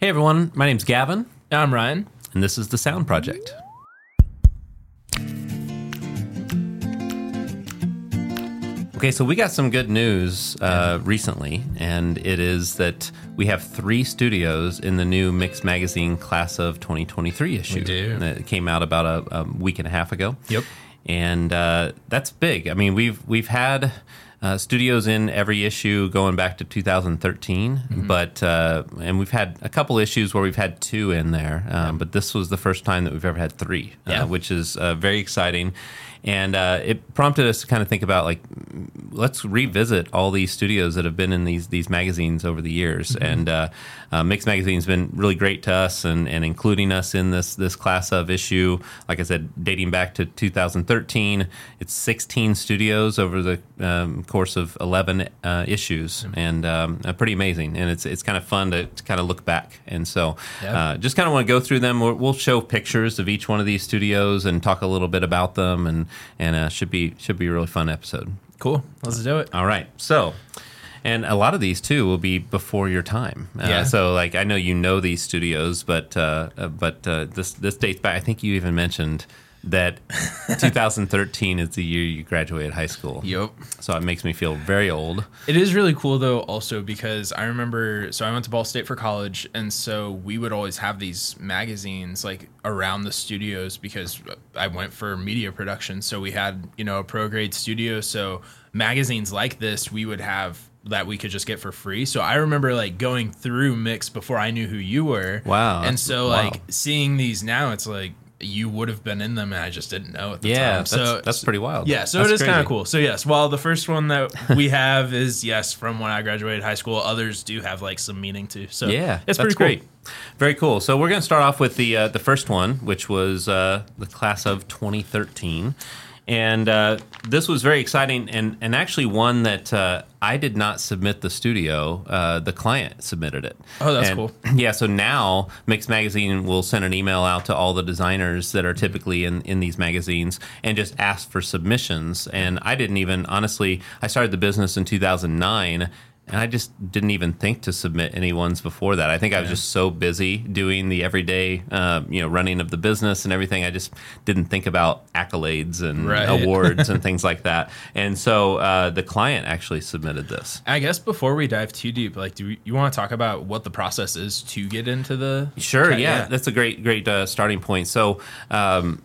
Hey everyone, my name's Gavin, I'm Ryan. and this is the Sound Project. Okay, so we got some good news uh, recently, and it is that we have three studios in the new Mix Magazine class of 2023 issue. do. It came out about a, a week and a half ago. Yep. and uh, that's big. I mean, we've we've had uh, studios in every issue going back to 2013, Mm-hmm. but uh, and we've had a couple issues where we've had two in there, um, but this was the first time that we've ever had three, Yeah. uh, which is uh, very exciting. And uh, it prompted us to kind of think about like, let's revisit all these studios that have been in these these magazines over the years. Mm-hmm. And uh, uh, Mix Magazine's been really great to us, and, and including us in this this class of issue. Like I said, dating back to 2013, it's 16 studios over the um, course of 11 uh, issues, and um, uh, pretty amazing. And it's it's kind of fun to, to kind of look back. And so, uh, just kind of want to go through them. We'll, we'll show pictures of each one of these studios and talk a little bit about them, and and uh, should be should be a really fun episode. Cool. Let's do it. All right. So, and a lot of these too will be before your time. Uh, Yeah. So, like, I know you know these studios, but uh, uh, but uh, this this dates back. I think you even mentioned that 2013 is the year you graduated high school. Yep. So it makes me feel very old. It is really cool though, also because I remember. So I went to Ball State for college, and so we would always have these magazines like around the studios because I went for media production. So we had you know a pro grade studio. So magazines like this we would have that we could just get for free. So I remember like going through Mix before I knew who you were. Wow. And so Wow. like seeing these now, it's like you would have been in them and I just didn't know at the Yeah, time. that's, so that's pretty wild. Yeah, so That's it is kind of cool. So yes, while the first one that we have is yes from when I graduated high school, others do have like some meaning too. So Yeah, it's pretty cool. great. Very cool. So we're going to start off with the uh, the first one, which was uh, the class of 2013, and uh, this was very exciting, and and actually one that uh, I did not submit the studio. Uh, the client submitted it. Oh, that's And- cool. Yeah. So now Mix Magazine will send an email out to all the designers that are typically in in these magazines and just ask for submissions. And I didn't even honestly. I started the business in 2009 and I just didn't even think to submit any ones before that. I think I was just so busy doing the everyday, uh, you know, running of the business and everything. I just didn't think about accolades and Right. awards and things like that. And so uh, the client actually submitted this. I guess before we dive too deep, like, do you want to talk about what the process is to get into the? Sure, yeah, yeah. that's a great, great uh, starting point. So. Um,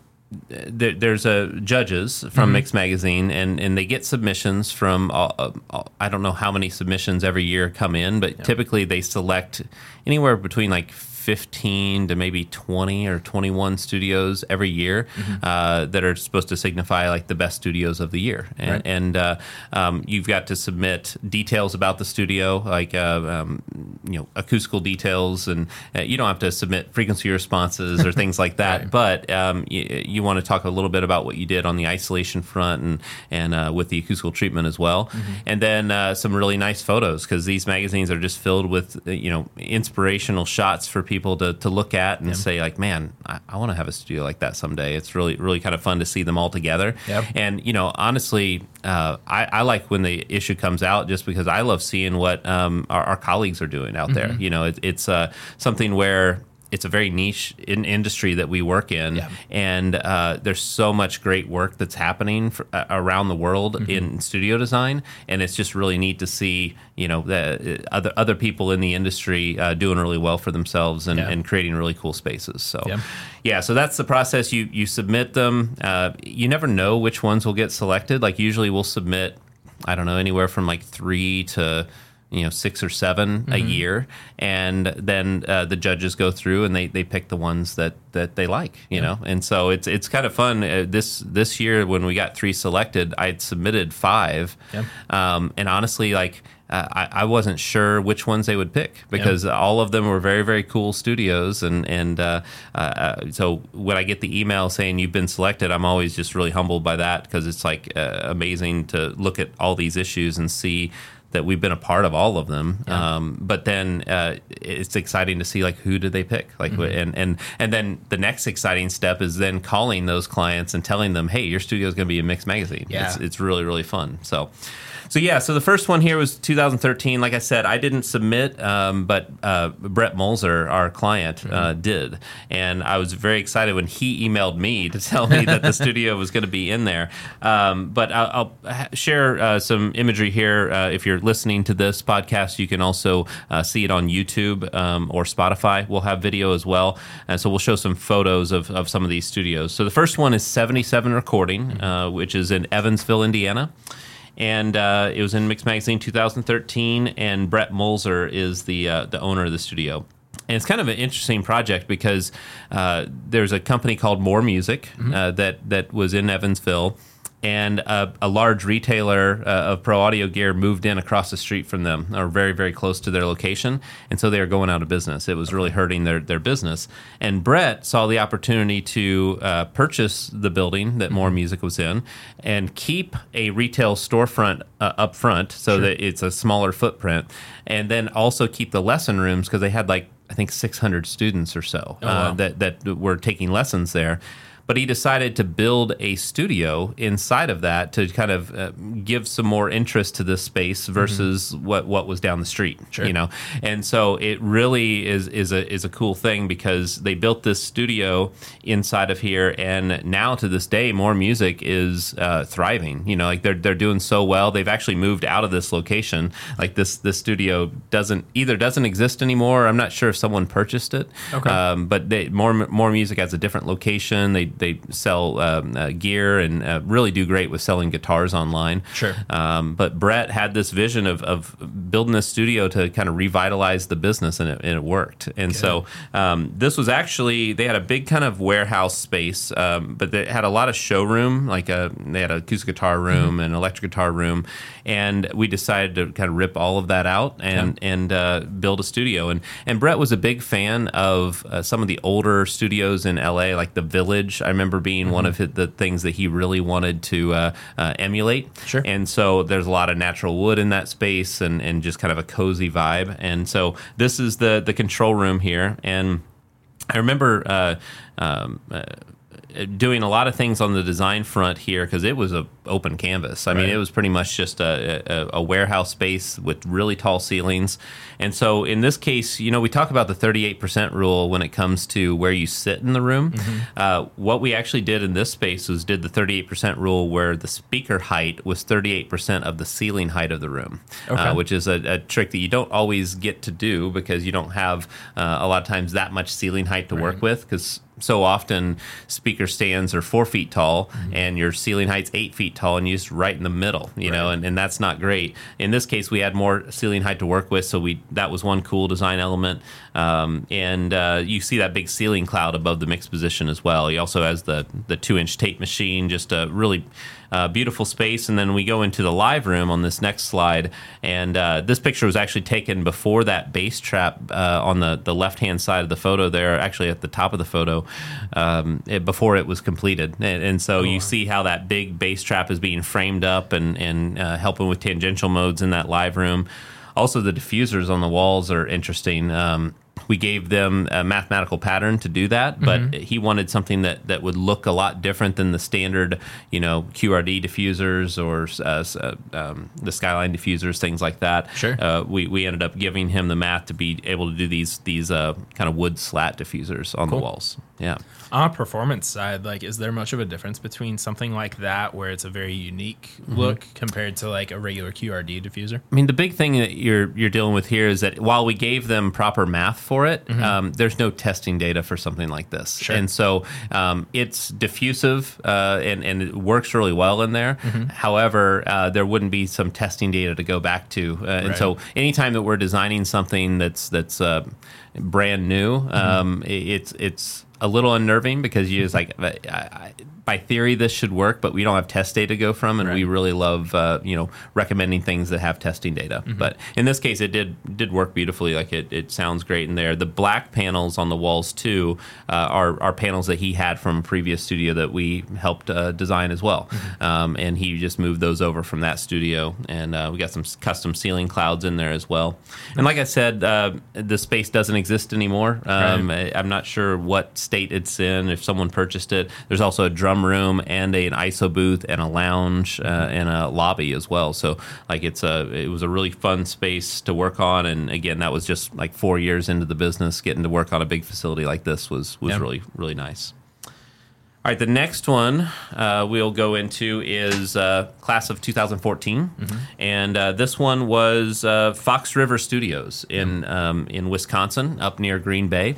there's a judges from mm-hmm. Mix Magazine, and, and they get submissions from all, uh, all, I don't know how many submissions every year come in, but typically they select anywhere between like 15 to maybe 20 or 21 studios every year uh, that are supposed to signify like the best studios of the year. And, Right. and uh, um, you've got to submit details about the studio, like uh, um, you know acoustical details, and uh, you don't have to submit frequency responses or things like that. Right. But um, you, you want to talk a little bit about what you did on the isolation front and and uh, with the acoustical treatment as well, Mm-hmm. and then uh, some really nice photos because these magazines are just filled with you know inspirational shots for people to, to look at and say like, man, I, I want to have a studio like that someday. It's really really kind of fun to see them all together. Yep. And you know, honestly, uh, I, I like when the issue comes out just because I love seeing what um, our, our colleagues are doing out there. You know, it, it's uh, something where it's a very niche in industry that we work in, Yeah. and uh, there's so much great work that's happening for, uh, around the world in studio design, and it's just really neat to see you know the uh, other other people in the industry uh, doing really well for themselves and, Yeah. and creating really cool spaces. So Yeah. yeah, so that's the process. You you submit them. Uh, you never know which ones will get selected. Like usually we'll submit, I don't know, anywhere from like three to you know six or 7 a year, and then uh, the judges go through and they, they pick the ones that, that they like. You know, and so it's it's kind of fun. Uh, this this year when we got three selected, I had submitted five, Yeah. um, and honestly, like. Uh, I, I wasn't sure which ones they would pick because all of them were very, very cool studios, and and uh, uh, so when I get the email saying you've been selected, I'm always just really humbled by that because it's like uh, amazing to look at all these issues and see that we've been a part of all of them. Um, but then uh, it's exciting to see like who did they pick, like Mm-hmm. and and and then the next exciting step is then calling those clients and telling them, hey, your studio is going to be a Mix Magazine. Yeah. It's, it's really really fun. So. So yeah, so the first one here was 2013. Like I said, I didn't submit, um, but uh, Brett Molzer, our client, uh, did, and I was very excited when he emailed me to tell me that the studio was going to be in there. Um, but I'll, I'll share uh, some imagery here. Uh, if you're listening to this podcast, you can also uh, see it on YouTube um, or Spotify. We'll have video as well, and so we'll show some photos of, of some of these studios. So the first one is 77 Recording, uh, which is in Evansville, Indiana and uh, it was in Mix Magazine 2013. And Brett Molzer is the uh, the owner of the studio. And it's kind of an interesting project because uh, there's a company called More Music uh, that that was in Evansville, and a, a large retailer uh, of pro audio gear moved in across the street from them, or very very close to their location, and so they were going out of business. It was really hurting their their business. And Brett saw the opportunity to uh, purchase the building that More Music was in, and keep a retail storefront uh, up front so that it's a smaller footprint, and then also keep the lesson rooms because they had like I think 600 students or so uh, wow. that that were taking lessons there. But he decided to build a studio inside of that to kind of uh, give some more interest to this space versus what what was down the street. Sure. You know, and so it really is is a is a cool thing because they built this studio inside of here, and now to this day, more music is uh, thriving. You know, like they're they're doing so well. They've actually moved out of this location. Like this this studio doesn't either doesn't exist anymore. I'm not sure if someone purchased it. Okay. Um, but they, more more music has a different location. They they sell um, uh, gear and uh, really do great with selling guitars online. Sure. Um, but Brett had this vision of, of building a studio to kind of revitalize the business, and it, and it worked. And so um, this was actually they had a big kind of warehouse space, um, but they had a lot of showroom. Like a, they had a acoustic guitar room and electric guitar room, and we decided to kind of rip all of that out and and uh, build a studio. And and Brett was a big fan of uh, some of the older studios in LA, like the Village. I remember being one of his, the things that he really wanted to uh, uh, emulate. Sure. And so there's a lot of natural wood in that space and, and just kind of a cozy vibe. And so this is the the control room here. And I remember uh, um, uh, doing a lot of things on the design front here because it was a open canvas. I mean, it was pretty much just a, a, a warehouse space with really tall ceilings. And so in this case, you know, we talk about the 38% rule when it comes to where you sit in the room. Uh, what we actually did in this space was did the 38% rule where the speaker height was 38% of the ceiling height of the room, Okay. uh, which is a, a trick that you don't always get to do because you don't have uh, a lot of times that much ceiling height to work with because so often speaker stands are four feet tall mm-hmm. and your ceiling height's eight feet tall and you're just right in the middle you know and, and that's not great. In this case we had more ceiling height to work with so we that was one cool design element um, and uh, you see that big ceiling cloud above the mix position as well he also has the the two inch tape machine just a really uh, beautiful space. And then we go into the live room on this next slide. And uh, this picture was actually taken before that bass trap uh, on the, the left hand side of the photo there, actually at the top of the photo, um, it, before it was completed. And, and so you see how that big bass trap is being framed up and, and uh, helping with tangential modes in that live room. Also, the diffusers on the walls are interesting. Um, we gave them a mathematical pattern to do that, but he wanted something that, that would look a lot different than the standard, you know, QRD diffusers or uh, uh, um, the Skyline diffusers, things like that. Sure. Uh, we, we ended up giving him the math to be able to do these these uh, kind of wood slat diffusers on the walls. Yeah. On a performance side, like, is there much of a difference between something like that, where it's a very unique look, compared to like a regular QRD diffuser? I mean, the big thing that you're you're dealing with here is that while we gave them proper math for it, um, there's no testing data for something like this, Sure. and so um, it's diffusive uh, and and it works really well in there. However, uh, there wouldn't be some testing data to go back to, uh, and Right. so anytime that we're designing something that's that's uh, brand new, um, i- it's it's a little unnerving because you just like I, I, by theory this should work, but we don't have test data to go from, and we really love uh, you know recommending things that have testing data. Mm-hmm. But in this case, it did did work beautifully. Like it, it sounds great in there. The black panels on the walls too uh, are are panels that he had from a previous studio that we helped uh, design as well, Mm-hmm. um, and he just moved those over from that studio, and uh, we got some custom ceiling clouds in there as well. And like I said, uh, the space doesn't exist anymore. Um, I, I'm not sure what state it's in. If someone purchased it, there's also a drum room and a, an ISO booth and a lounge uh, and a lobby as well. So like it's a it was a really fun space to work on. And again, that was just like four years into the business. Getting to work on a big facility like this was was Yeah. really really nice. All right, the next one uh, we'll go into is uh, class of 2014, and uh, this one was uh, Fox River Studios in um, in Wisconsin, up near Green Bay.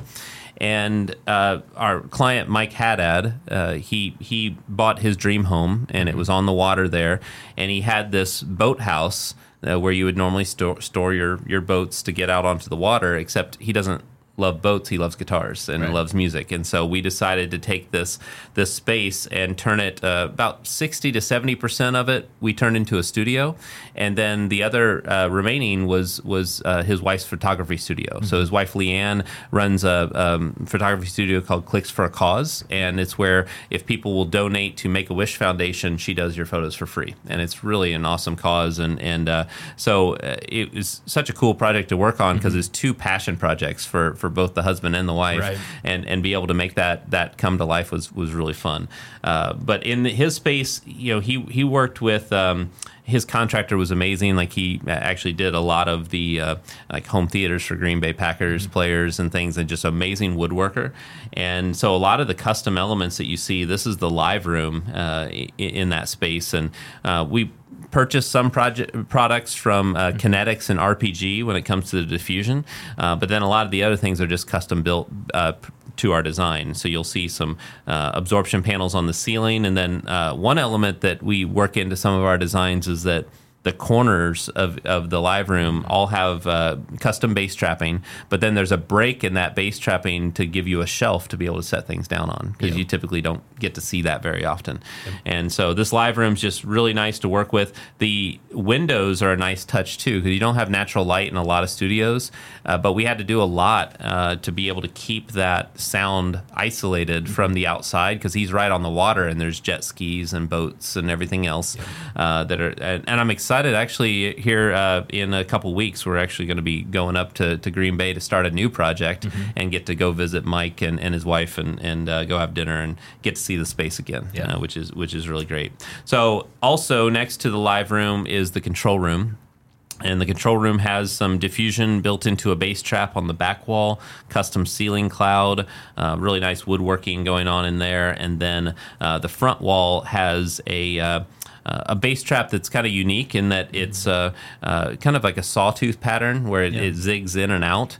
And uh, our client Mike Haddad, uh, he he bought his dream home, and it was on the water there, and he had this boathouse uh, where you would normally store store your your boats to get out onto the water. Except he doesn't love boats he loves guitars and Right. loves music. And so we decided to take this this space and turn it uh, about 60 to 70 percent of it we turned into a studio. And then the other uh, remaining was was uh, his wife's photography studio. So his wife leanne runs a um, photography studio called clicks for a cause. And it's where if people will donate to make a wish foundation she does your photos for free. And it's really an awesome cause. And and uh, so uh, it was such a cool project to work on because it's two passion projects for for both the husband and the wife Right. and and be able to make that that come to life was was really fun. Uh, but in his space, you know, he he worked with. Um, his contractor was amazing. Like he actually did a lot of the uh, like home theaters for Green Bay Packers players and things, and just amazing woodworker. And so a lot of the custom elements that you see, this is the live room uh, in that space, and uh, we purchased some project products from uh, Kinetics and RPG when it comes to the diffusion, uh, but then a lot of the other things are just custom built uh, to our design. So you'll see some uh, absorption panels on the ceiling, and then uh, one element that we work into some of our designs is that the corners of, of the live room all have uh, custom bass trapping, but then there's a break in that bass trapping to give you a shelf to be able to set things down on because you typically don't get to see that very often. And so this live room is just really nice to work with. The windows are a nice touch too because you don't have natural light in a lot of studios, uh, but we had to do a lot uh, to be able to keep that sound isolated from the outside because he's right on the water and there's jet skis and boats and everything else uh, that are. And, and I'm excited actually here uh, in a couple weeks we're actually going to be going up to, to Green Bay to start a new project and get to go visit Mike and, and his wife and, and uh, go have dinner and get to see the space again, Yeah. uh, which is which is really great. So also next to the live room is the control room. And the control room has some diffusion built into a bass trap on the back wall, custom ceiling cloud, uh, really nice woodworking going on in there. And then uh, the front wall has a uh, a bass trap that's kind of unique in that it's uh, uh, kind of like a sawtooth pattern where it, it zigs in and out.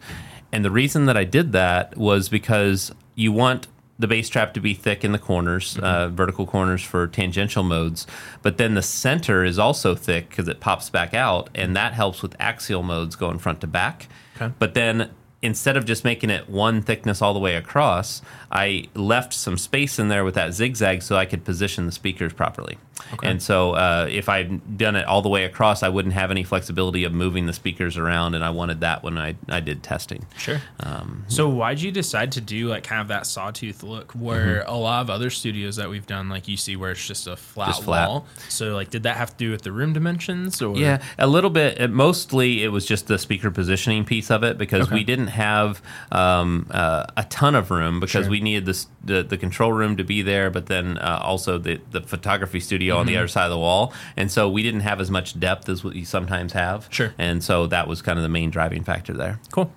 And the reason that I did that was because you want the bass trap to be thick in the corners, uh, vertical corners for tangential modes, but then the center is also thick because it pops back out, and that helps with axial modes going front to back. Okay. But then instead of just making it one thickness all the way across, I left some space in there with that zigzag so I could position the speakers properly. And so uh, if I'd done it all the way across, I wouldn't have any flexibility of moving the speakers around, and I wanted that when I, I did testing. Sure. Um, so why'd you decide to do like kind of that sawtooth look where a lot of other studios that we've done, like you see where it's just a flat Just flat. wall. So like did that have to do with the room dimensions or Yeah, a little bit. It, mostly, it was just the speaker positioning piece of it because Okay. we didn't have um, uh, a ton of room because Sure. we needed this, the the control room to be there, but then uh, also the the photography studio on the Mm-hmm. other side of the wall, and so we didn't have as much depth as what you sometimes have. Sure. and so that was kind of the main driving factor there. Cool.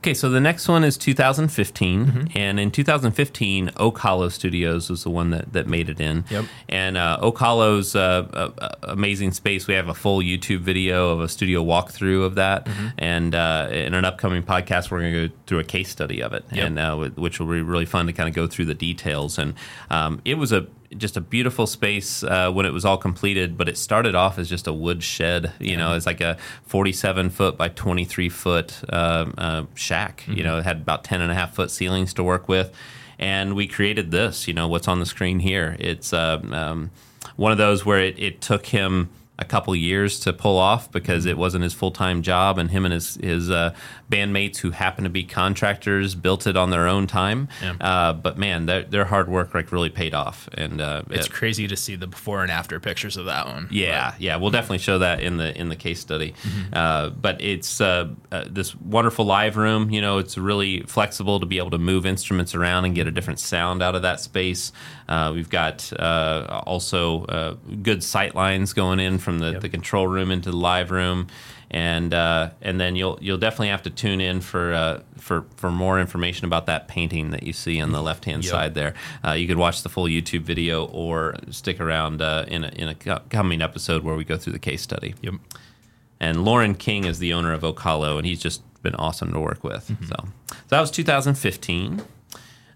Okay, so the next one is 2015, Mm-hmm. and in 2015, Oak Hollow Studios was the one that, that made it in. Yep. And uh, Oak Hollow's uh, uh, uh, amazing space. We have a full YouTube video of a studio walkthrough of that, Mm-hmm. and uh, in an upcoming podcast, we're going to go through a case study of it, Yep. and uh, which will be really fun to kind of go through the details. And um, it was a just a beautiful space uh, when it was all completed, but it started off as just a wood shed. You know, it's like a 47 foot by 23 foot uh, uh, shack. You know, it had about 10 and a half foot ceilings to work with. And we created this, you know, what's on the screen here. It's uh, um, one of those where it, it took him a couple years to pull off because it wasn't his full time job, and him and his his uh, bandmates who happen to be contractors built it on their own time. Yeah. Uh, but man, their, their hard work like really paid off, and uh, It's it- crazy to see the before and after pictures of that one. yeah, yeah, we'll definitely show that in the in the case study. Uh, but it's uh, uh, this wonderful live room. You know, it's really flexible to be able to move instruments around and get a different sound out of that space. Uh, we've got uh, also uh, good sight lines going in from the, the control room into the live room. And uh, and then you'll you'll definitely have to tune in for uh, for for more information about that painting that you see on the left hand Yep. side there. Uh, you could watch the full YouTube video or stick around uh, in a, in a coming episode where we go through the case study. Yep. And Lauren King is the owner of Hollow, and he's just been awesome to work with. So, so that was 2015.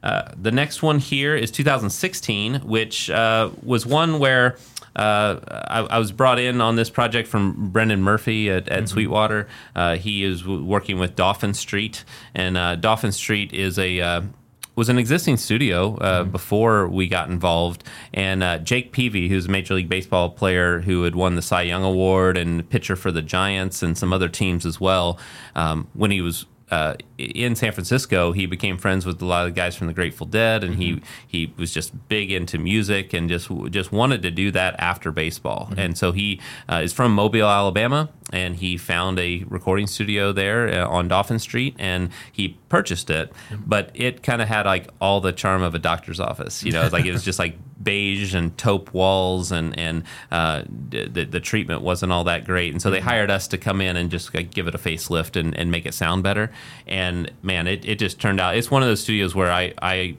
Uh, the next one here is 2016, which uh, was one where uh, I, I was brought in on this project from Brendan Murphy at, at Sweetwater. Uh, he is w- working with Dolphin Street, and uh, Dolphin Street is a uh, was an existing studio uh, before we got involved. And uh, Jake Peavy, who's a Major League Baseball player who had won the Cy Young Award and pitcher for the Giants and some other teams as well, um, when he was uh, in San Francisco, he became friends with a lot of the guys from the Grateful Dead, and he he was just big into music and just just wanted to do that after baseball. And so he uh, is from Mobile, Alabama, and he found a recording studio there uh, on Dolphin Street, and he purchased it. But it kind of had like all the charm of a doctor's office. You know, like it was just like beige and taupe walls, and and uh, the the treatment wasn't all that great. And so they hired us to come in and just like, give it a facelift and, and make it sound better. And man, it, it just turned out. It's one of those studios where I I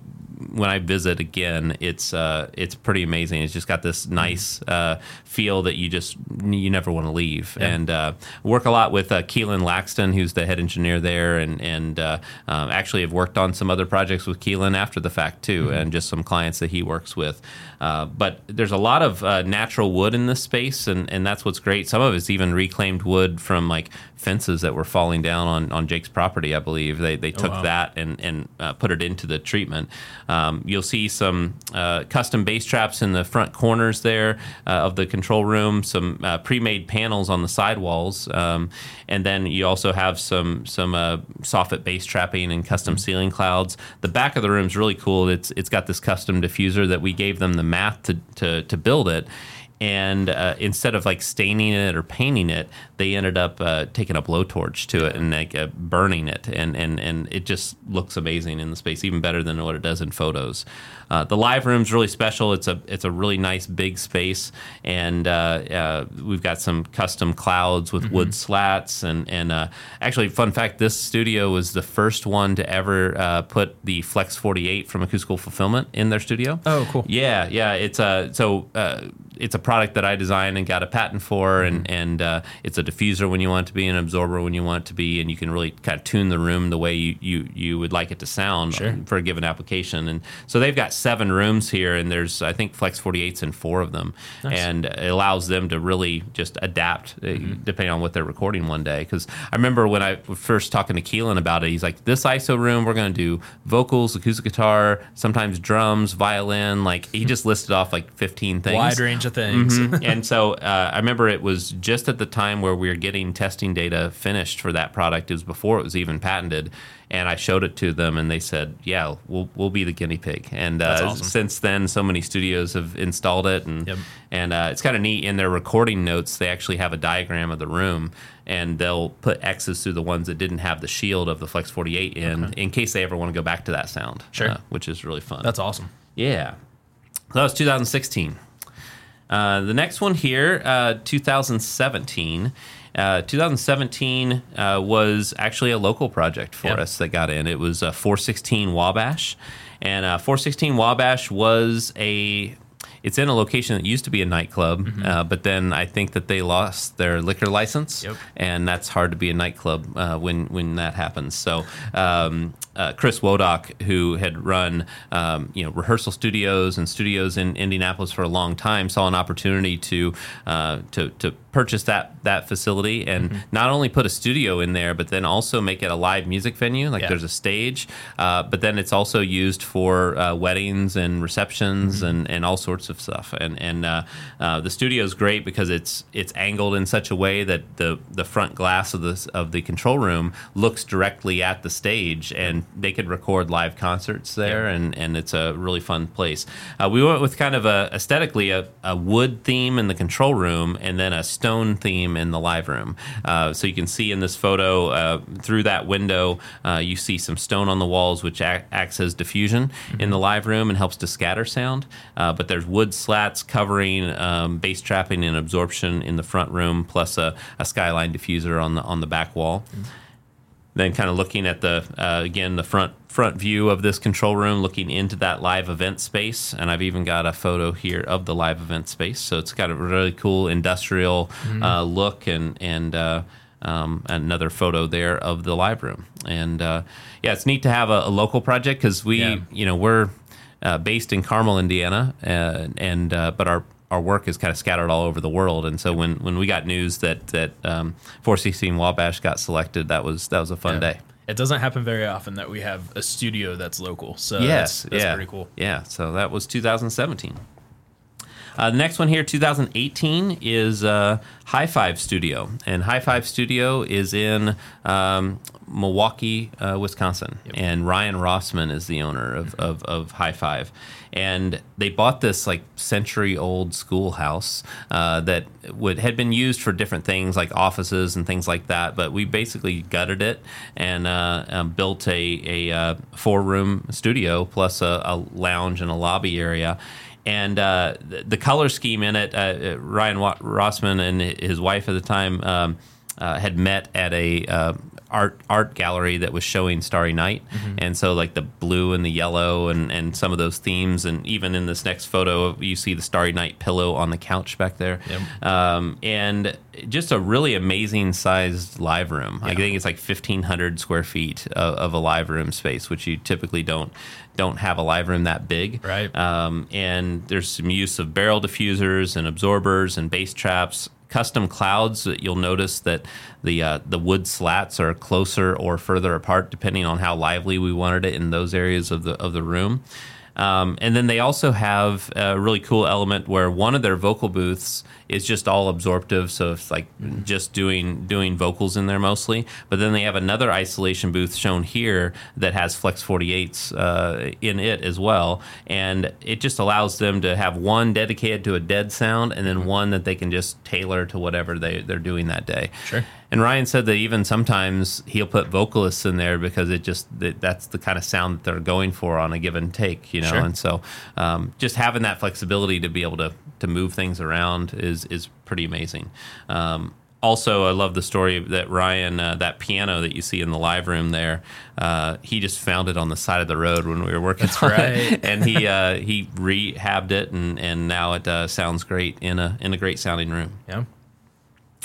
when I visit again, it's uh, it's pretty amazing. It's just got this nice uh, feel that you just you never want to leave. And uh, work a lot with uh, Keelan Laxton, who's the head engineer there, and and uh, um, actually have worked on some other projects with Keelan after the fact too, and just some clients that he works with. Uh, but there's a lot of uh, natural wood in this space, and, and that's what's great. Some of it's even reclaimed wood from like fences that were falling down on, on Jake's property, I believe. They, they took wow. that and, and uh, put it into the treatment. Um, you'll see some uh, custom bass traps in the front corners there uh, of the control room, some uh, pre-made panels on the sidewalls, um, and then you also have some some uh, soffit bass trapping and custom ceiling clouds. The back of the room is really cool. It's it's got this custom diffuser that we gave them the math to to, to build it. And uh, instead of like staining it or painting it, they ended up uh, taking a blowtorch to it and like uh, burning it, and, and and it just looks amazing in the space, even better than what it does in photos. Uh, the live room's really special. It's a it's a really nice big space, and uh, uh, we've got some custom clouds with wood slats, and and uh, actually, fun fact: this studio was the first one to ever uh, put the Flex 48 from Acoustical Fulfillment in their studio. Oh, cool. Yeah, yeah. It's a so uh, it's a product that I designed and got a patent for, and and uh, it's a diffuser when you want it to be, an absorber when you want it to be, and you can really kind of tune the room the way you you, you would like it to sound Sure. for a given application. And so they've got seven rooms here, and there's I think Flex 48s in four of them, and it allows them to really just adapt uh, depending on what they're recording one day. Because I remember when I was first talking to Keelan about it, he's like, "This ISO room, we're going to do vocals, acoustic guitar, sometimes drums, violin." Like he just listed off like 15 things. Wide range of things. Mhm. and so uh, I remember it was just at the time where we were getting testing data finished for that product. It was before it was even patented, and I showed it to them, and they said, "Yeah, we'll we'll be the guinea pig." And uh, awesome. since then, so many studios have installed it, and Yep. and uh, it's kind of neat. In their recording notes, they actually have a diagram of the room. And they'll put X's through the ones that didn't have the shield of the Flex 48 in, in case they ever want to go back to that sound. Sure. uh, which is really fun. That's awesome. Yeah. So that was 2016. Uh, the next one here, uh, 2017. Uh, 2017 uh, was actually a local project for Yep. us that got in. It was uh, 416 Wabash. And uh, 416 Wabash was a. it's in a location that used to be a nightclub, Mm-hmm. uh, but then I think that they lost their liquor license, Yep. and that's hard to be a nightclub uh, when when that happens. So. Um, uh, Chris Wodock, who had run um, you know rehearsal studios and studios in Indianapolis for a long time, saw an opportunity to uh, to to purchase that that facility and Mm-hmm. not only put a studio in there, but then also make it a live music venue. Like Yeah. there's a stage, uh, but then it's also used for uh, weddings and receptions Mm-hmm. and, and all sorts of stuff. And and uh, uh, the studio is great because it's it's angled in such a way that the the front glass of the of the control room looks directly at the stage, and they could record live concerts there, Yeah. and and it's a really fun place. Uh, we went with kind of a aesthetically a, a wood theme in the control room, and then a stone theme in the live room. Uh, so you can see in this photo uh, through that window, uh, you see some stone on the walls, which ac- acts as diffusion in the live room and helps to scatter sound. Uh, but there's wood slats covering um, bass trapping and absorption in the front room, plus a, a skyline diffuser on the on the back wall. Then kind of looking at the uh, again the front front view of this control room looking into that live event space and i've even got a photo here of the live event space. So it's got a really cool industrial uh, look and and uh, um, another photo there of the live room. And uh, yeah it's neat to have a, a local project because we Yeah. you know we're uh, based in carmel indiana uh, and uh, but our our work is kind of scattered all over the world, and so when, when we got news that that um, 416 Wabash got selected, that was that was a fun day. It doesn't happen very often that we have a studio that's local. So yes, that's, that's yeah, pretty cool. Yeah, so that was 2017. Uh, the next one here, 2018, is uh, High Five Studio, and High Five Studio is in um, Milwaukee, uh, Wisconsin, and Ryan Rossman is the owner of, of, of High Five, and they bought this like century-old schoolhouse uh, that would had been used for different things like offices and things like that, but we basically gutted it and uh, um, built a, a uh, four-room studio plus a, a lounge and a lobby area and uh, the, the color scheme in it, uh, Ryan Wa- Rossman and his wife at the time um, uh, had met at a uh, art art gallery that was showing Starry Night, and so like the blue and the yellow and and some of those themes, and even in this next photo, you see the Starry Night pillow on the couch back there, Yep. um, and just a really amazing sized live room. I think it's like fifteen hundred square feet of, of a live room space, which you typically don't don't have a live room that big. Right. Um, and there's some use of barrel diffusers and absorbers and bass traps. Custom clouds that you'll notice that the uh, the wood slats are closer or further apart depending on how lively we wanted it in those areas of the of the room. Um, and then they also have a really cool element where one of their vocal booths is just all absorptive, so it's like just doing doing vocals in there mostly. But then they have another isolation booth shown here that has Flex 48s uh, in it as well, and it just allows them to have one dedicated to a dead sound, and then one that they can just tailor to whatever they they're doing that day. Sure. And Ryan said that even sometimes he'll put vocalists in there because it just that, that's the kind of sound that they're going for on a given take, you know. Sure. And so, um, just having that flexibility to be able to to move things around is is pretty amazing. Um, also, I love the story that Ryan, uh, that piano that you see in the live room there, uh, he just found it on the side of the road when we were working That's on right. it, and he uh, he rehabbed it, and, and now it uh, sounds great in a in a great sounding room. Yeah.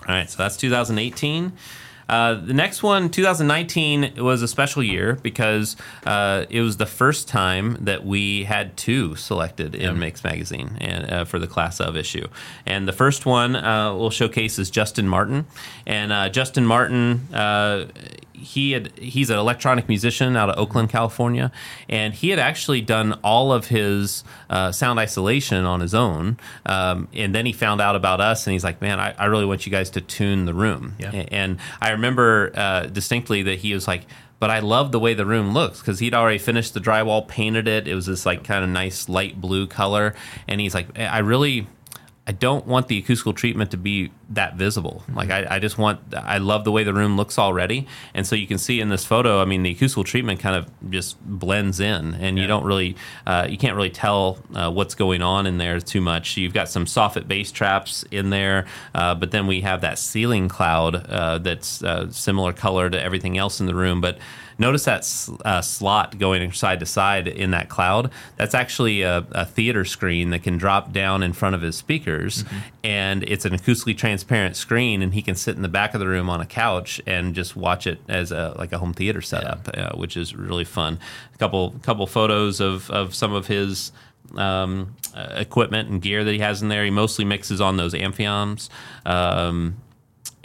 All right, so that's 2018. Uh, the next one, 2019, was a special year because uh, it was the first time that we had two selected in Mix Magazine and uh, for the Class of issue. And the first one uh, we'll showcase is Justin Martin, and uh, Justin Martin. He had he's an electronic musician out of Oakland, California, and he had actually done all of his uh, sound isolation on his own. Um, and then he found out about us, and he's like, "Man, I, I really want you guys to tune the room." Yeah. And I remember uh, distinctly that he was like. But I love the way the room looks because he'd already finished the drywall, painted it. It was this like kind of nice light blue color, and he's like, "I really, I don't want the acoustical treatment to be that visible. Like I, I just want I love the way the room looks already. And so you can see in this photo, I mean the acoustical treatment kind of just blends in and you don't really uh, you can't really tell uh, what's going on in there too much. You've got some soffit bass traps in there, uh, but then we have that ceiling cloud uh, that's uh, similar color to everything else in the room, but notice that uh, slot going side to side in that cloud. That's actually a, a theater screen that can drop down in front of his speakers, and it's an acoustically transparent screen, and he can sit in the back of the room on a couch and just watch it as a like a home theater setup, uh, which is really fun. A couple couple photos of of some of his um, uh, equipment and gear that he has in there. He mostly mixes on those Amphions. Um,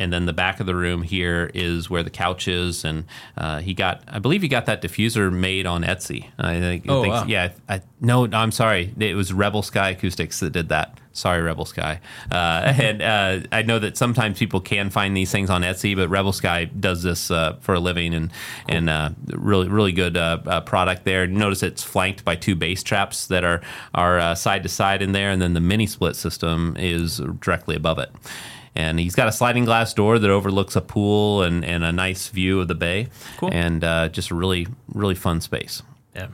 and then the back of the room here is where the couch is, and uh, he got, I believe, he got that diffuser made on Etsy. I think, Oh, I think- wow. yeah. I, no, I'm sorry, it was Rebel Sky Acoustics that did that. Sorry, Rebel Sky. Uh, and uh, I know that sometimes people can find these things on Etsy, but Rebel Sky does this uh, for a living, and and uh, really really good uh, uh, product there. Notice it's flanked by two bass traps that are are uh, side to side in there, and then the mini split system is directly above it. And he's got a sliding glass door that overlooks a pool and, and a nice view of the bay. Cool. And uh, just a really, really fun space. Yeah.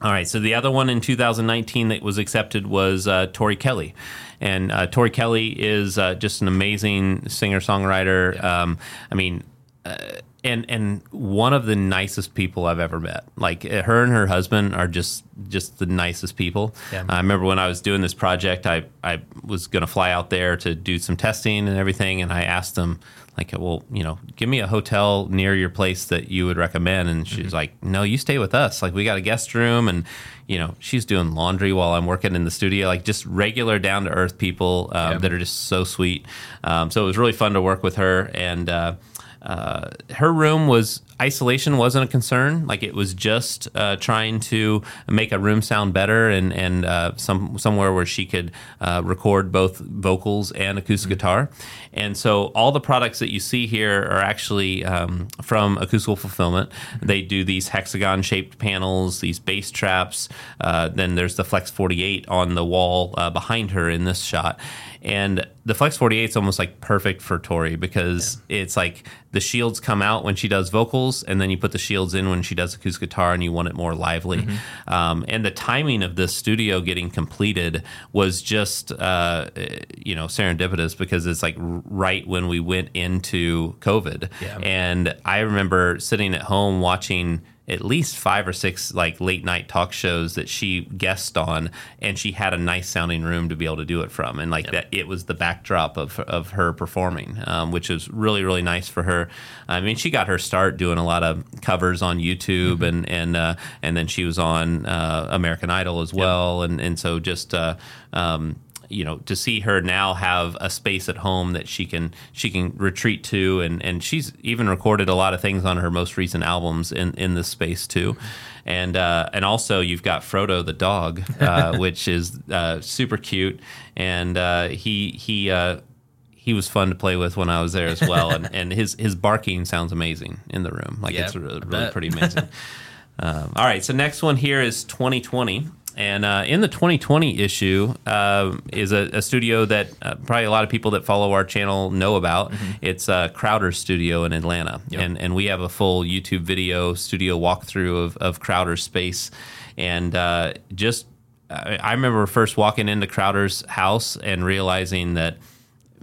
All right. So the other one in 2019 that was accepted was uh, Tori Kelly. And uh, Tori Kelly is uh, just an amazing singer songwriter. Um, I mean, uh, and and one of the nicest people I've ever met. Like uh, her and her husband are just just the nicest people. Yeah. I remember when I was doing this project, I I was going to fly out there to do some testing and everything, and I asked them like, well, you know, give me a hotel near your place that you would recommend. And she's like, no, you stay with us. Like we got a guest room, and you know, she's doing laundry while I'm working in the studio. Like just regular down to earth people um, Yeah. that are just so sweet. Um, so it was really fun to work with her and. Uh, uh, her room was isolation wasn't a concern. Like it was just uh, trying to make a room sound better and and uh, some somewhere where she could uh, record both vocals and acoustic guitar. And so all the products that you see here are actually um, from Acoustical Fulfillment. They do these hexagon shaped panels, these bass traps. Uh, then there's the Flex 48 on the wall uh, behind her in this shot. And the Flex 48 is almost like perfect for Tori because it's like the shields come out when she does vocals, and then you put the shields in when she does acoustic guitar, and you want it more lively. Um, and the timing of this studio getting completed was just, uh, you know, serendipitous because it's like right when we went into COVID. Yeah. And I remember sitting at home watching at least five or six like late night talk shows that she guest on and she had a nice sounding room to be able to do it from. And like that it was the backdrop of, of her performing um, which was really really nice for her. I mean she got her start doing a lot of covers on youtube and and uh, and then she was on uh, american idol as well. And and so just uh, um, you know to see her now have a space at home that she can she can retreat to. And and she's even recorded a lot of things on her most recent albums in in this space too. And uh, and also you've got Frodo the dog uh, which is uh, super cute. And uh, he he uh, he was fun to play with when I was there as well. And, and his his barking sounds amazing in the room. Like Yeah, it's really, really pretty amazing. Um, all right, so next one here is 2020. And uh, in the 2020 issue um is a, a studio that uh, probably a lot of people that follow our channel know about. It's uh, Crowder Studio in Atlanta, and and we have a full YouTube video studio walkthrough of, of Crowder's space, and uh, just I I remember first walking into Crowder's house and realizing that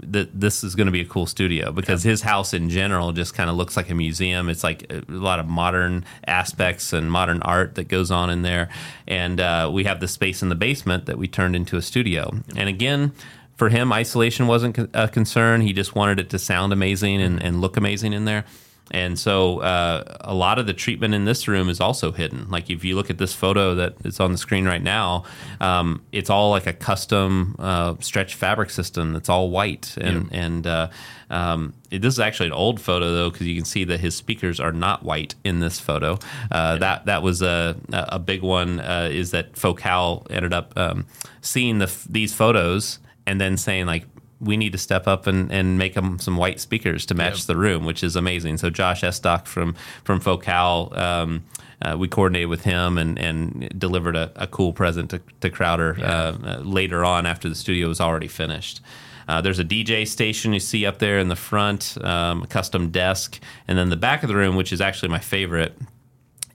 that this is going to be a cool studio because his house in general just kind of looks like a museum. It's like a lot of modern aspects and modern art that goes on in there. And uh, we have the space in the basement that we turned into a studio. And again, for him, isolation wasn't a concern. He just wanted it to sound amazing and, and look amazing in there. And so uh, a lot of the treatment in this room is also hidden. Like if you look at this photo that is on the screen right now, um, it's all like a custom uh, stretch fabric system that's all white. And and uh, um, it, this is actually an old photo though because you can see that his speakers are not white in this photo. Uh, That that was a a big one. Uh, is that Focal ended up um, seeing the these photos and then saying like we need to step up and, and make them some white speakers to match Yep. the room, which is amazing. So Josh Estock from from Focal, um, uh, we coordinated with him and, and delivered a, a cool present to, to Crowder uh, uh, later on after the studio was already finished. Uh, there's a DJ station you see up there in the front, um, a custom desk, and then the back of the room, which is actually my favorite,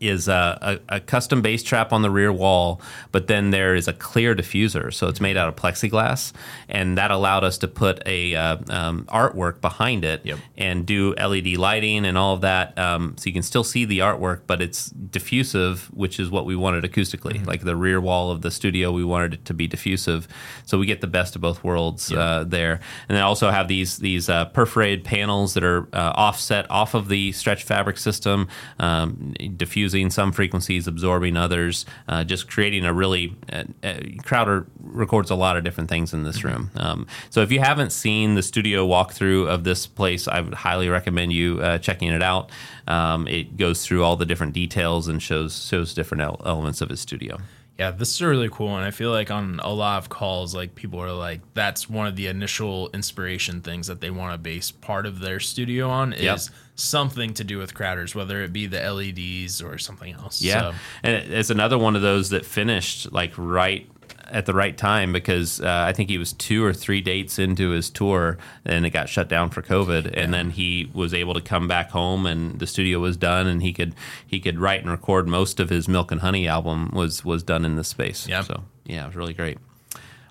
is a, a, a, custom bass trap on the rear wall, but then there is a clear diffuser. So it's made out of plexiglass, and that allowed us to put a uh, um, artwork behind it Yep. and do LED lighting and all of that. Um, so you can still see the artwork, but it's diffusive, which is what we wanted acoustically. Like the rear wall of the studio, we wanted it to be diffusive, so we get the best of both worlds uh, there. And then also have these these uh, perforated panels that are uh, offset off of the stretch fabric system, um, diffusing some frequencies, absorbing others, uh, just creating a really. Uh, uh, Crowder records a lot of different things in this room. Um, so if you haven't seen the studio walkthrough of this place, I would highly recommend you uh, checking it out. Um, it goes through all the different details and shows shows different elements of his studio. Yeah, this is a really cool one. I feel like on a lot of calls, like people are like, that's one of the initial inspiration things that they want to base part of their studio on is Yep. Something to do with Crowders, whether it be the LEDs or something else. Yeah, So, and it's another one of those that finished like right at the right time because uh, I think he was two or three dates into his tour and it got shut down for COVID, and then he was able to come back home and the studio was done and he could he could write and record most of his Milk and Honey album was was done in this space. Yeah, So yeah, it was really great.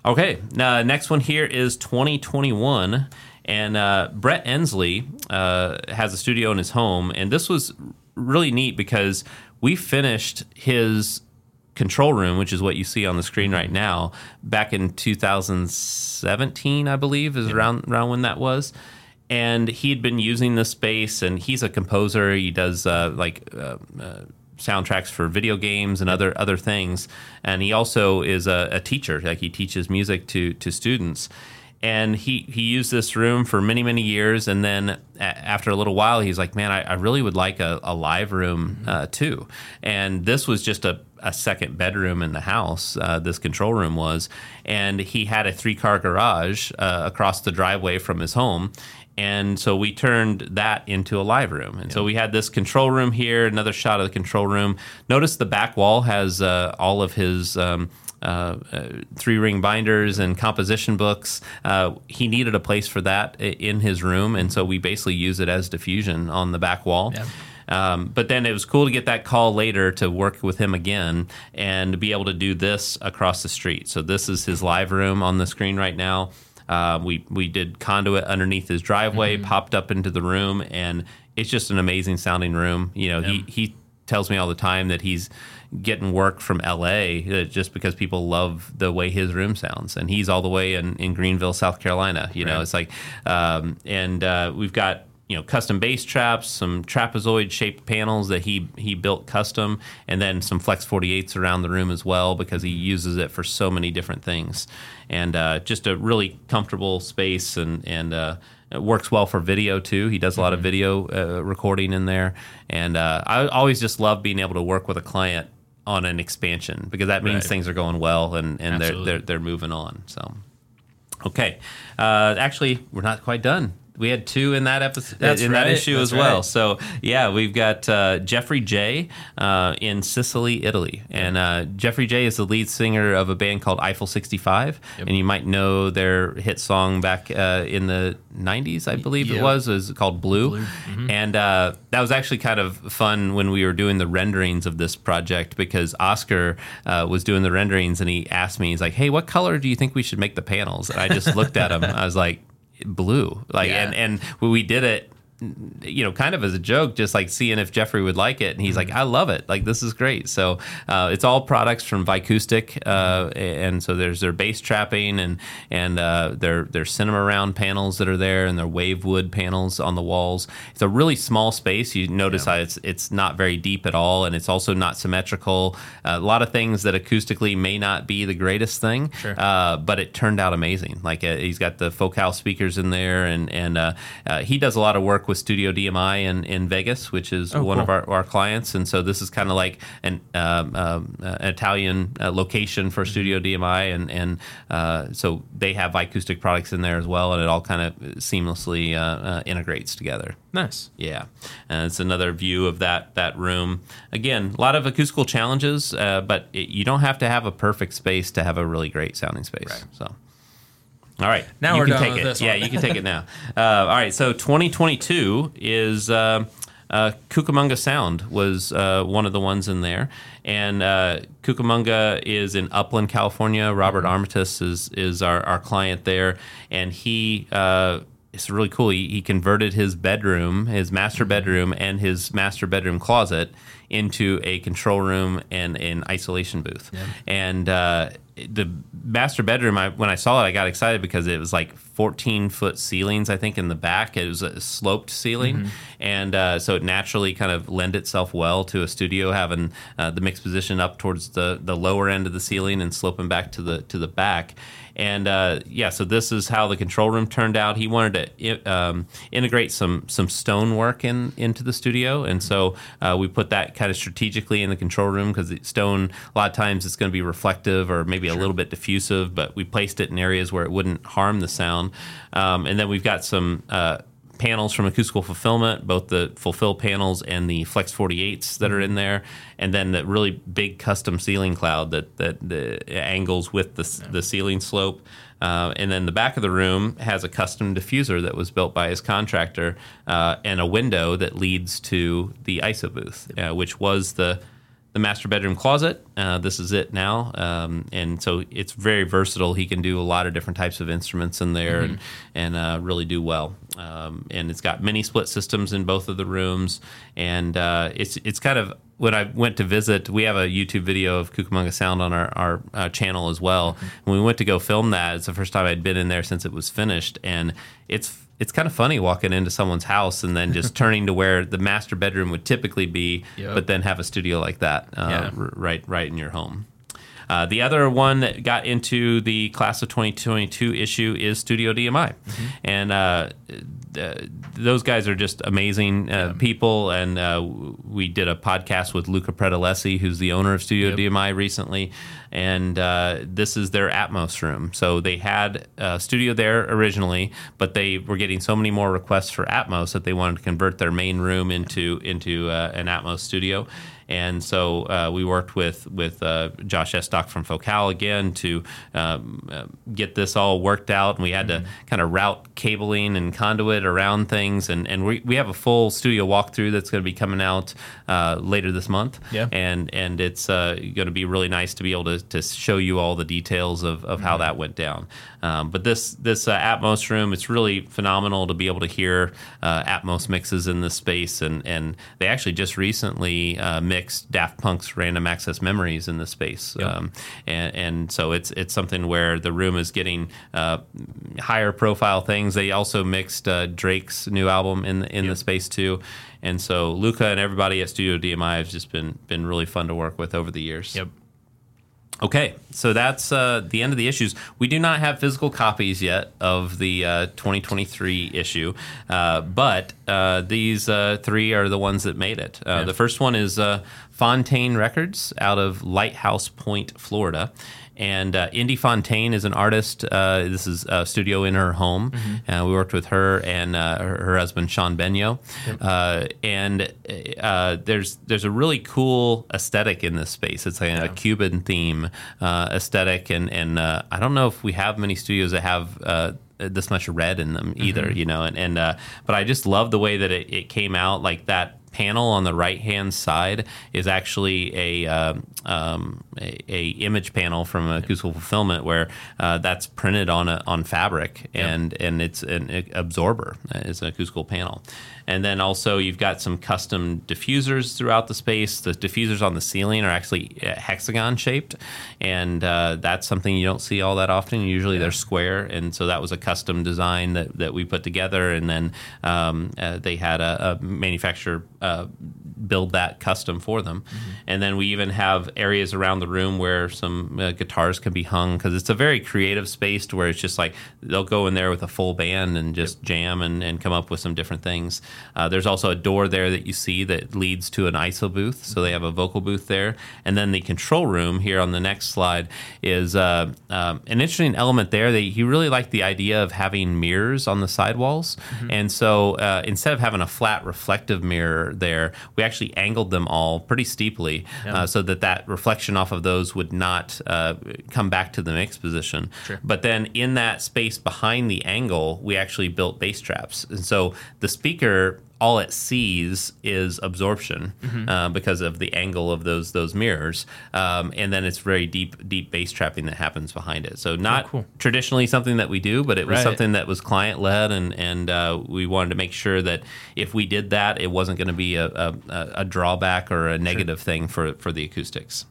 Okay, now next one here is 2021, and uh, Brett Ensley uh, has a studio in his home, and this was really neat because we finished his control room, which is what you see on the screen right now, back in 2017, I believe, is around around when that was. And he'd been using the space, and he's a composer. He does uh, like uh, uh, soundtracks for video games and other other things. And he also is a, a teacher. Like he teaches music to to students. And he, he used this room for many, many years. And then a- after a little while, he's like, man, I, I really would like a, a live room uh, too. And this was just a, a second bedroom in the house, uh, this control room was. And he had a three car garage uh, across the driveway from his home. And so we turned that into a live room. And so we had this control room here, another shot of the control room. Notice the back wall has uh, all of his. Um, uh, uh, three ring binders and composition books. Uh, he needed a place for that in his room, and so we basically use it as diffusion on the back wall. Yeah. Um, but then it was cool to get that call later to work with him again and be able to do this across the street. So this is his live room on the screen right now. Uh, we we did conduit underneath his driveway, popped up into the room, and it's just an amazing sounding room. You know, he he tells me all the time that he's getting work from LA uh, just because people love the way his room sounds, and he's all the way in, in Greenville, South Carolina. You know, it's like, um, and uh, we've got you know custom bass traps, some trapezoid shaped panels that he he built custom, and then some Flex 48s around the room as well because he uses it for so many different things, and uh, just a really comfortable space and and. Uh, it works well for video too. He does a lot of video uh, recording in there, and uh, I always just love being able to work with a client on an expansion because that means Right. things are going well and, and they're, they're they're moving on. So, okay, uh, actually, we're not quite done. We had two in that episode, That's in that issue That's as well. right. So yeah, we've got uh, Jeffrey Jey uh, in Sicily, Italy, and uh, Jeffrey Jey is the lead singer of a band called Eiffel 65, Yep. and you might know their hit song back uh, in the 90s, I believe it Yep. was, was called Blue, Blue. Mm-hmm. and uh, that was actually kind of fun when we were doing the renderings of this project because Oscar uh, was doing the renderings and he asked me, he's like, "Hey, what color do you think we should make the panels?" And I just looked at him, I was like blue like Yeah. and and when we did it you know kind of as a joke just like seeing if jeffrey would like it and he's like i love it. Like this is great. So uh, it's all products from vicoustic uh, and so there's their bass trapping and and uh, their their cinema round panels that are there and their wave wood panels on the walls. It's a really small space. You notice how it's it's not very deep at all and it's also not symmetrical. A lot of things that acoustically may not be the greatest thing Sure. uh, but it turned out amazing. Like uh, he's got the Focal speakers in there, and and uh, uh, he does a lot of work with Studio DMI in, in Vegas, which is Oh, one of our, our clients. And so this is kind of like an, um, um, an Italian uh, location for Studio DMI, and and uh, so they have acoustic products in there as well, and it all kind of seamlessly uh, uh, integrates together. Nice. Yeah, and it's another view of that that room. Again, a lot of acoustical challenges, uh, but it, you don't have to have a perfect space to have a really great sounding space. Right. So, all right, Now you we're can done take with it. yeah, you can take it now. Uh, all right, so 2022 is. Uh, uh, Cucamonga Sound was uh, one of the ones in there, and uh, Cucamonga is in Upland, California. Robert Armitage is is our, our client there, and he. It's really cool. He, he converted his bedroom, his master bedroom, and his master bedroom closet into a control room and an isolation booth. And uh, the master bedroom, I, when I saw it, I got excited because it was like 14 foot ceilings, I think, in the back. It was a sloped ceiling. And uh, so it naturally kind of lend itself well to a studio having uh, the mixed position up towards the, the lower end of the ceiling and sloping back to the to the back. And uh, yeah, so this is how the control room turned out. He wanted to um, integrate some some stone work in into the studio, and so uh, we put that kind of strategically in the control room because stone a lot of times it's going to be reflective or maybe a little bit diffusive, but we placed it in areas where it wouldn't harm the sound. Um, and then we've got some. Uh, panels from acoustical fulfillment, both the fulfill panels and the Flex 48s that are in there, and then the really big custom ceiling cloud that that the angles with the the ceiling slope. Uh, and then the back of the room has a custom diffuser that was built by his contractor, uh, and a window that leads to the ISO booth, uh, which was the the master bedroom closet. Uh, this is it now, um, and so it's very versatile. He can do a lot of different types of instruments in there, and and uh, really do well. Um, and it's got mini split systems in both of the rooms, and uh, it's it's kind of when I went to visit, we have a YouTube video of Cucamonga Sound on our, our uh, channel as well. When we went to go film that, it's the first time I'd been in there since it was finished, and it's it's kind of funny walking into someone's house and then just turning to where the master bedroom would typically be, Yep. but then have a studio like that uh, Yeah. r- right right in your home. Uh, the other one that got into the class of 2022 issue is Studio DMI, and uh, those guys are just amazing uh, people. And uh, we did a podcast with Luca Pretolesi, who's the owner of Studio Yep. DMI recently, and uh, this is their Atmos room. So they had a studio there originally, but they were getting so many more requests for Atmos that they wanted to convert their main room into into uh, an Atmos studio. And so uh, we worked with with uh, Josh Estock from Focal again to um, uh, get this all worked out, and we had to kind of route cabling and conduit around things, and and we, we have a full studio walkthrough that's going to be coming out uh, later this month, Yeah. and and it's uh, going to be really nice to be able to, to show you all the details of, of how that went down. Um, but this this uh, Atmos room, it's really phenomenal to be able to hear uh, Atmos mixes in this space, and and they actually just recently uh, mixed Daft Punk's Random Access Memories in the space, um, and and so it's it's something where the room is getting uh, higher profile things. They also mixed uh, Drake's new album in in the space too. And so Luca and everybody at Studio DMI has just been been really fun to work with over the years. Yep. Okay, so that's uh, the end of the issues. We do not have physical copies yet of the uh, 2023 issue, uh, but uh, these uh, three are the ones that made it. Uh, The first one is uh, Fontaine Records out of Lighthouse Point, Florida. And uh, Indy Fontaine is an artist. Uh, this is a studio in her home. Uh, we worked with her and uh, her, her husband Sean Benyo. Uh, and uh, there's there's a really cool aesthetic in this space. It's like a Cuban theme uh, aesthetic, and and uh, I don't know if we have many studios that have. Uh, this much red in them either, you know, and, and uh, but I just love the way that it, it came out. Like that panel on the right hand side is actually a, uh, um, a a image panel from acoustical fulfillment where uh, that's printed on a, on fabric and and it's an absorber. It's an acoustical panel, and then also you've got some custom diffusers throughout the space. The diffusers on the ceiling are actually uh, hexagon shaped, and uh, that's something you don't see all that often. Usually they're square, and so that was a custom design that, that we put together, and then um, uh, they had a, a manufacturer uh, build that custom for them. And then we even have areas around the room where some uh, guitars can be hung because it's a very creative space to where it's just like they'll go in there with a full band and just jam and, and come up with some different things. Uh, there's also a door there that you see that leads to an ISO booth. So they have a vocal booth there. And then the control room here on the next slide is uh, um, an interesting element there. That he really liked the idea of having mirrors on the sidewalls. And so uh, instead of having a flat reflective mirror there, we actually angled them all pretty steeply uh, so that that reflection off of those would not uh, come back to the mix position. Sure. But then in that space behind the angle, we actually built bass traps. And so the speaker all it sees is absorption Mm-hmm. uh, because of the angle of those those mirrors, um, and then it's very deep deep bass trapping that happens behind it. So not Oh, cool. traditionally something that we do, but it was Right. something that was client led, and and uh, we wanted to make sure that if we did that, it wasn't going to be a, a, a drawback or a negative thing for for the acoustics.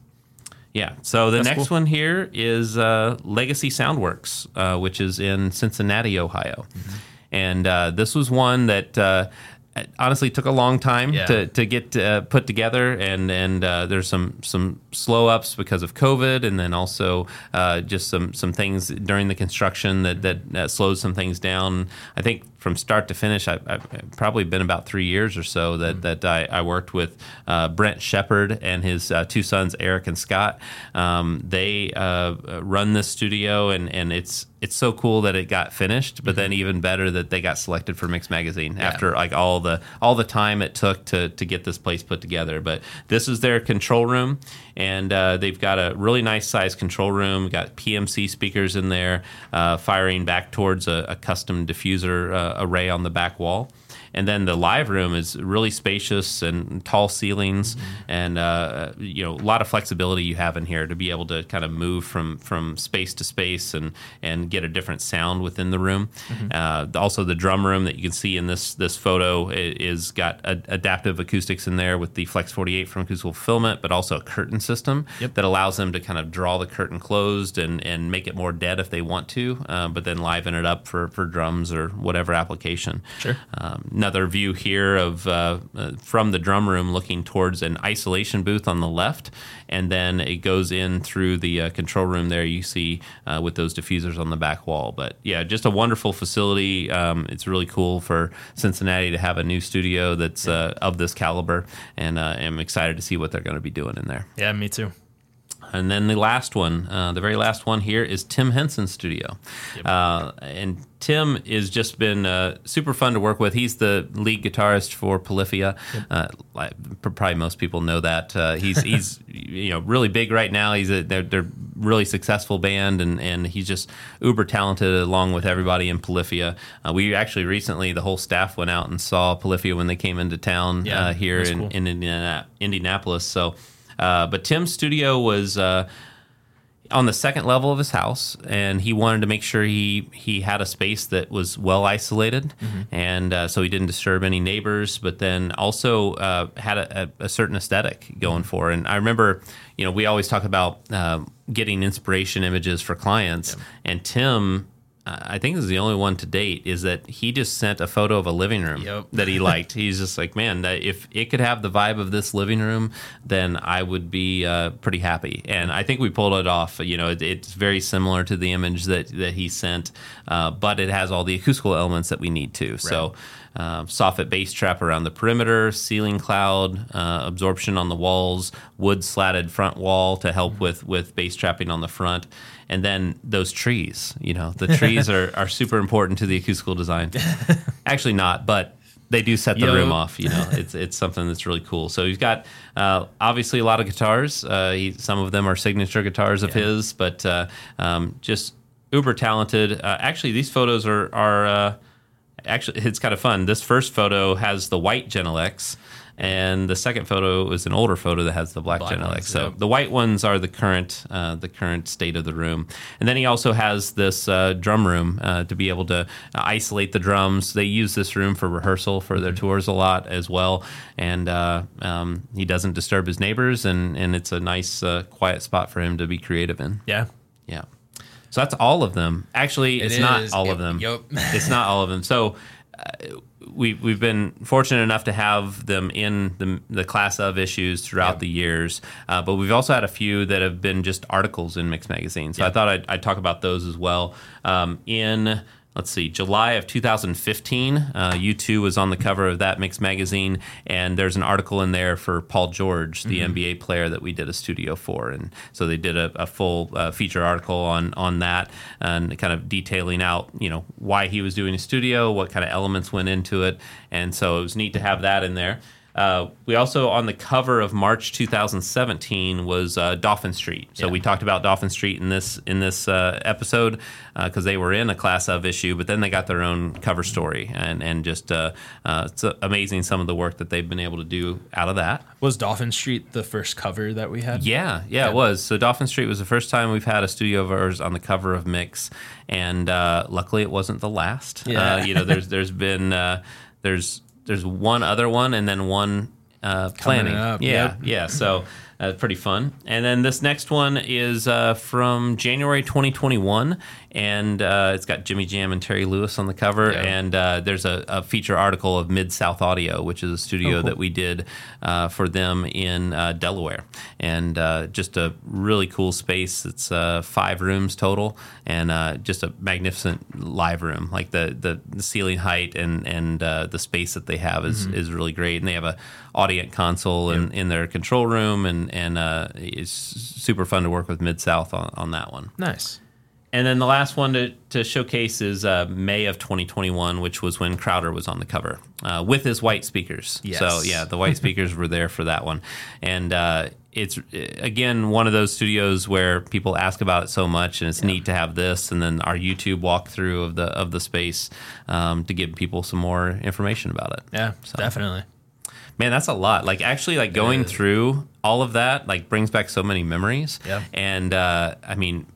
Yeah. So the That's next cool. one here is uh, Legacy Soundworks, uh, which is in Cincinnati, Ohio, Mm-hmm. and uh, this was one that. Uh, it honestly took a long time Yeah. to, to get uh, put together and and uh, there's some some slow ups because of COVID and then also uh, just some some things during the construction that that uh, slowed some things down. I think from start to finish, I, I've probably been about three years or so that that I, I worked with uh, Brent Shepard and his uh, two sons Eric and Scott. Um, they uh, run this studio and and it's it's so cool that it got finished, but then even better that they got selected for Mix Magazine after like all the all the time it took to to get this place put together. But this is their control room, and uh, they've got a really nice sized control room. Got PMC speakers in there, uh, firing back towards a, a custom diffuser uh, array on the back wall. And then the live room is really spacious and tall ceilings, and uh, you know a lot of flexibility you have in here to be able to kind of move from from space to space and and get a different sound within the room. Uh, also, the drum room that you can see in this this photo is got a, adaptive acoustics in there with the Flex 48 from Acoustical Fulfillment, but also a curtain system Yep. that allows them to kind of draw the curtain closed and and make it more dead if they want to, uh, but then liven it up for for drums or whatever application. Sure. Um, another view here of uh, uh, from the drum room looking towards an isolation booth on the left, and then it goes in through the uh, control room there. You see uh, with those diffusers on the back wall. But yeah, just a wonderful facility. Um, it's really cool for Cincinnati to have a new studio that's uh, of this caliber, and uh, I'm excited to see what they're going to be doing in there. Yeah, me too. And then the last one, uh, the very last one here is Tim Henson's studio. Uh, and Tim has just been uh, super fun to work with. He's the lead guitarist for Polyphia. Uh, probably most people know that. Uh, he's he's you know really big right now. He's a they're, they're really successful band, and, and he's just uber talented along with everybody in Polyphia. Uh, we actually recently the whole staff went out and saw Polyphia when they came into town Yeah, uh, here in, cool. in Indiana, Indianapolis. So, uh, but Tim's studio was uh, on the second level of his house, and he wanted to make sure he he had a space that was well isolated, and uh, so he didn't disturb any neighbors. But then also uh, had a, a, certain aesthetic going for. And I remember, you know, we always talk about um, getting inspiration images for clients, and Tim. I think this is the only one to date. Is that he just sent a photo of a living room Yep. that he liked. He's just like, man, that if it could have the vibe of this living room, then I would be uh, pretty happy. And I think we pulled it off. You know, it, it's very similar to the image that that he sent, uh, but it has all the acoustical elements that we need to. So. Uh, soffit bass trap around the perimeter, ceiling cloud, uh, absorption on the walls, wood slatted front wall to help with with bass trapping on the front, and then those trees. You know, the trees are, are super important to the acoustical design. Actually, not, but they do set the Yo. room off. You know, it's it's something that's really cool. So he's got uh, obviously a lot of guitars. Uh, he, some of them are signature guitars of his, but uh, um, just uber talented. Uh, actually, these photos are are uh, actually it's kind of fun. This first photo has the white Genelecs. And the second photo is an older photo that has the black, Black ones, so yep. the white ones are the current uh, the current state of the room, and then he also has this uh, drum room uh, to be able to isolate the drums. They use this room for rehearsal for their tours a lot as well, and uh, um, he doesn't disturb his neighbors, and and it's a nice uh, quiet spot for him to be creative in. Yeah. Yeah. So that's all of them. Actually, It it's not all of them. Yup. it's not all of them. So uh, we we've been fortunate enough to have them in the the class of issues throughout the years, uh, but we've also had a few that have been just articles in Mix Magazine. So I thought I'd, I'd talk about those as well. Um, in let's see, July of 2015, uh, U2 was on the cover of that Mix magazine, and there's an article in there for Paul George, the NBA player that we did a studio for, and so they did a, a full uh, feature article on on that and kind of detailing out, you know, why he was doing a studio, what kind of elements went into it, and so it was neat to have that in there. Uh, we also on the cover of March 2017 was uh, Dauphin Street. So Yeah. we talked about Dauphin Street in this in this uh, episode because they were in a class of issue, but then they got their own cover story, and and just uh, uh, it's amazing some of the work that they've been able to do out of that. Was Dauphin Street the first cover that we had? Yeah, yeah, Yeah. it was. So Dauphin Street was the first time we've had a studio of ours on the cover of Mix, and uh, luckily it wasn't the last. Yeah. Uh, you know, there's there's been uh, there's there's one other one and then one uh, planning. up, Yeah, yep. yeah. So uh, pretty fun. And then this next one is uh, from January 2021, and uh, it's got Jimmy Jam and Terry Lewis on the cover. Yeah. And uh, there's a, a feature article of Mid South Audio, which is a studio Oh, cool. that we did uh, for them in uh, Delaware, and uh, just a really cool space. It's uh, five rooms total, and uh, just a magnificent live room. Like the the, the ceiling height and and uh, the space that they have is Mm-hmm. is really great. And they have a audience console in, in their control room, and and uh, it's super fun to work with Mid South on, on that one. Nice. And then the last one to, to showcase is uh, May of 2021, which was when Crowder was on the cover uh, with his white speakers. Yes. So, yeah, the white speakers were there for that one. And uh, it's, again, one of those studios where people ask about it so much, and it's neat to have this and then our YouTube walkthrough of the, of the space um, to give people some more information about it. Yeah, So- definitely. Man, that's a lot. Like actually, like going through all of that, like brings back so many memories. Yeah. And uh, I mean,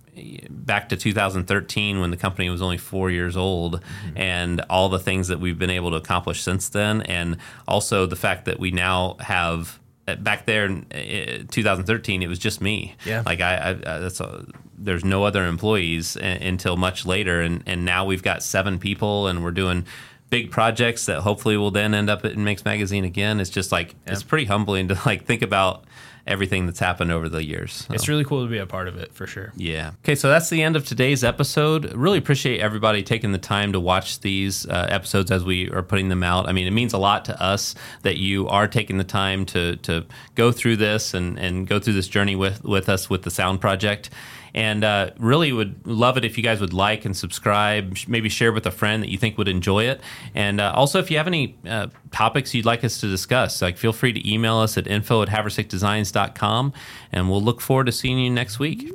back to 2013 when the company was only four years old, and all the things that we've been able to accomplish since then, and also the fact that we now have. uh, Back there in uh, 2013, it was just me. Yeah. like I, I, that's a, there's no other employees a, until much later, and and now we've got seven people, and we're doing big projects that hopefully will then end up in Mix Magazine again. It's just like it's pretty humbling to like think about everything that's happened over the years. So, It's really cool to be a part of it for sure. yeah. Okay, so that's the end of today's episode. Really appreciate everybody taking the time to watch these uh, episodes as we are putting them out. I mean, it means a lot to us that you are taking the time to to go through this and and go through this journey with with us with the Sound Project. And uh, really would love it if you guys would like and subscribe, maybe share with a friend that you think would enjoy it. And uh, also, if you have any uh, topics you'd like us to discuss, like feel free to email us at info at haverstickdesigns.com. And we'll look forward to seeing you next week.